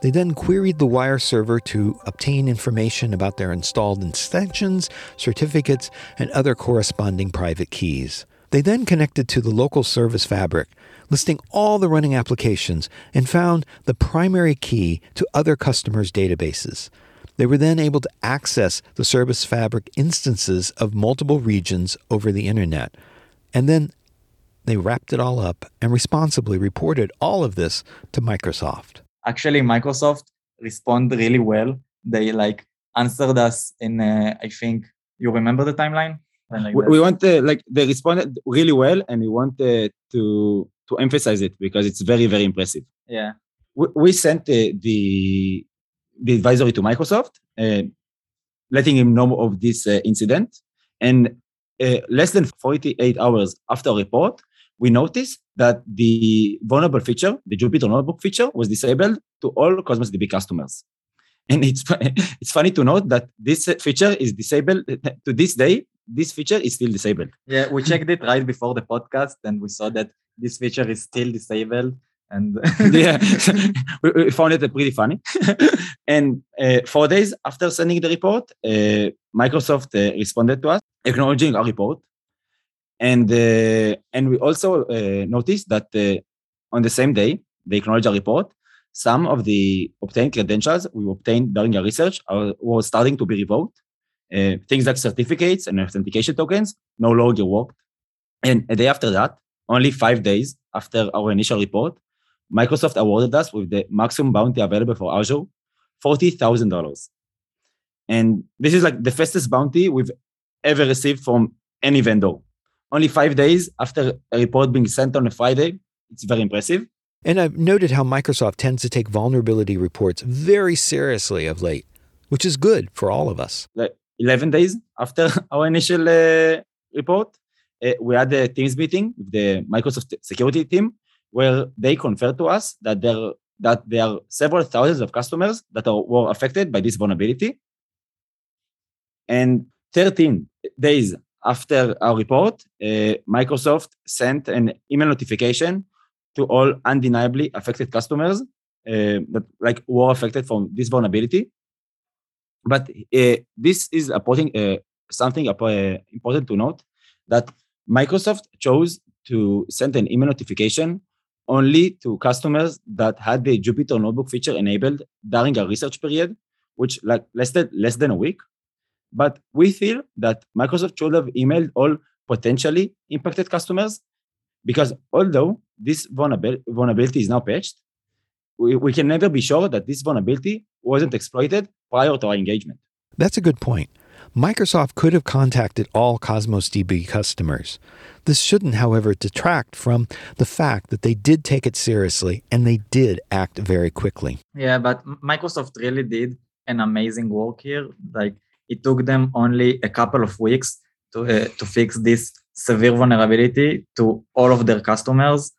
They then queried the wire server to obtain information about their installed extensions, certificates, and other corresponding private keys. They then connected to the local service fabric, listing all the running applications, and found the primary key to other customers' databases. They were then able to access the Service Fabric instances of multiple regions over the internet. And then they wrapped it all up and responsibly reported all of this to Microsoft. Actually, Microsoft responded really well. They like answered us in, uh, I think, you remember the timeline? Like we, we want to, like they responded really well, and we wanted uh, to to emphasize it because it's very very impressive. Yeah, we, we sent uh, the, the advisory to Microsoft, uh, letting him know of this uh, incident. And uh, less than 48 hours after report, we noticed that the vulnerable feature, the Jupyter Notebook feature, was disabled to all Cosmos DB customers. And it's it's funny to note that this feature is disabled to this day. This feature is still disabled. Yeah, we checked it right before the podcast, and we saw that this feature is still disabled and yeah. We found it pretty funny. And uh, four days after sending the report uh, microsoft uh, responded to us acknowledging our report. And uh, and we also uh, noticed that uh, on the same day they acknowledged our report. Some of the obtained credentials we obtained during our research are, were starting to be revoked. Things like certificates and authentication tokens no longer worked. And a day after that only five days after our initial report Microsoft awarded us with the maximum bounty available for Azure, $40,000. And this is like the fastest bounty we've ever received from any vendor. Only five days after a report being sent on a Friday. It's very impressive. And I've noted how Microsoft tends to take vulnerability reports very seriously of late, which is good for all of us. Like 11 days after our initial uh, report, uh, we had a Teams meeting with the Microsoft security team where they confirmed to us that there that there are several thousands of customers that are, were affected by this vulnerability. And 13 days after our report, uh, Microsoft sent an email notification to all undeniably affected customers uh, that like were affected from this vulnerability. But uh, this is important, uh, something uh, important to note that Microsoft chose to send an email notification only to customers that had the Jupyter Notebook feature enabled during a research period, which lasted less than a week. But we feel that Microsoft should have emailed all potentially impacted customers because although this vulnerability is now patched, we, we can never be sure that this vulnerability wasn't exploited prior to our engagement. That's a good point. Microsoft could have contacted all Cosmos DB customers. This shouldn't, however, detract from the fact that they did take it seriously and they did act very quickly. Yeah, but Microsoft really did an amazing work here. Like it took them only a couple of weeks to uh, to fix this severe vulnerability to all of their customers,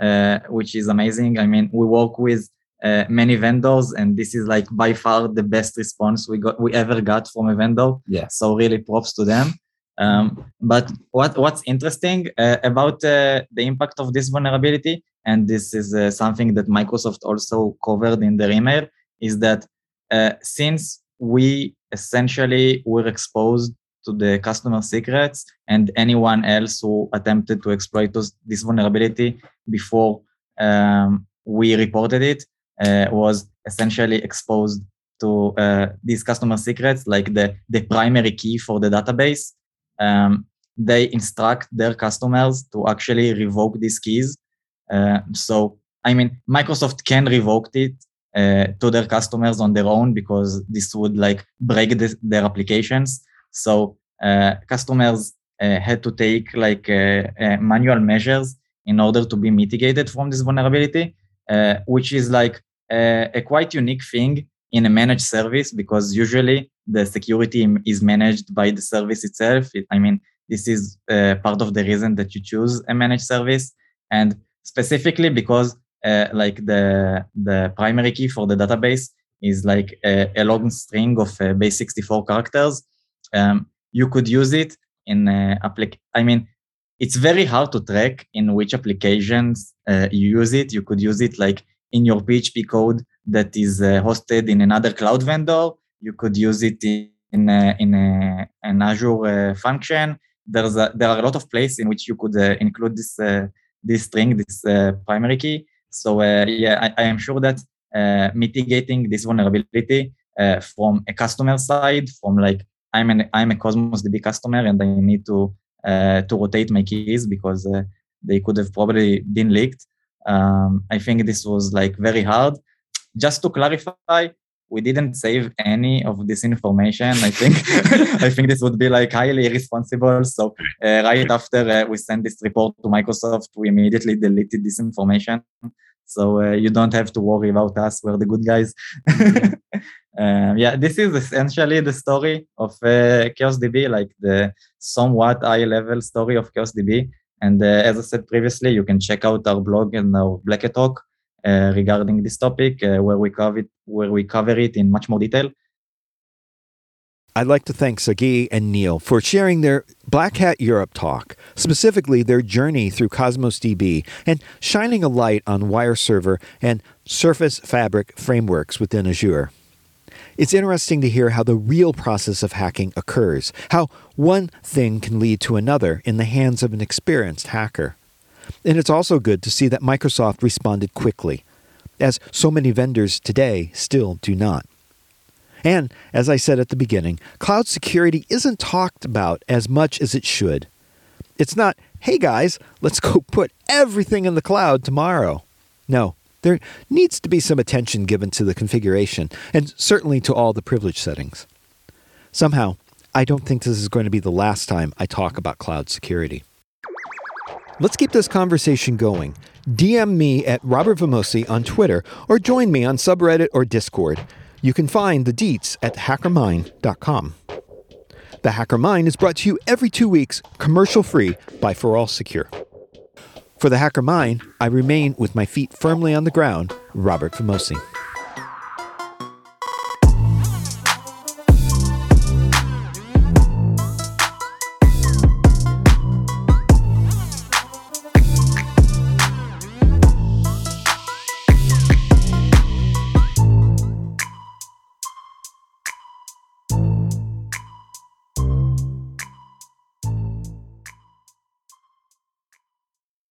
uh, which is amazing. I mean, we work with uh, many vendors and this is like by far the best response we got we ever got from a vendor. Yeah. So really props to them. Um, but what what's interesting uh, about uh, the impact of this vulnerability and this is uh, something that microsoft also covered in their email is that uh, since we essentially were exposed to the customer secrets and anyone else who attempted to exploit those, this vulnerability before um, we reported it was essentially exposed to uh, these customer secrets, like the, the primary key for the database. Um, they instruct their customers to actually revoke these keys. Uh, so, I mean, Microsoft can revoke it uh, to their customers on their own because this would like break their applications. So, uh, customers uh, had to take like manual measures in order to be mitigated from this vulnerability, which is like a, a quite unique thing in a managed service because usually the security is managed by the service itself. It, I mean, this is uh, part of the reason that you choose a managed service, and specifically because uh, like the the primary key for the database is like a, a long string of uh, base 64 characters. Um, you could use it in uh, applic. I mean, it's very hard to track in which applications uh, you use it. You could use it like in your PHP code that is uh, hosted in another cloud vendor. You could use it in a, in a, an Azure uh, function. There's a, there are a lot of places in which you could uh, include this uh, this string, this uh, primary key. So uh, yeah, I, I, am sure that mitigating this vulnerability from a customer side, from like I'm an I'm a Cosmos DB customer and I need to to rotate my keys because they could have probably been leaked. Um, I think this was like very hard. Just to clarify, we didn't save any of this information. I think I think this would be like highly irresponsible. So uh, right after uh, we sent this report to Microsoft, we immediately deleted this information. So uh, you don't have to worry about us. We're the good guys. Um, yeah, this is essentially the story of uh, ChaosDB, like the somewhat high level story of ChaosDB. And uh, as I said previously, you can check out our blog and our Black Hat talk uh, regarding this topic, uh, where we cover it, where we cover it in much more detail. I'd like to thank Sagi and Nir for sharing their Black Hat Europe talk, specifically their journey through Cosmos DB and shining a light on Wire Server and Service Fabric frameworks within Azure. It's interesting to hear how the real process of hacking occurs, how one thing can lead to another in the hands of an experienced hacker. And it's also good to see that Microsoft responded quickly, as so many vendors today still do not. And, as I said at the beginning, cloud security isn't talked about as much as it should. It's not, hey guys, let's go put everything in the cloud tomorrow. No, there needs to be some attention given to the configuration, and certainly to all the privilege settings. Somehow, I don't think this is going to be the last time I talk about cloud security. Let's keep this conversation going. DM me at Robert Vamosi on Twitter or join me on subreddit or Discord. You can find the deets at hackermind.com. The Hacker Mind is brought to you every two weeks, commercial free by ForAllSecure. For the Hacker Mind, I remain with my feet firmly on the ground, Robert Vamosi.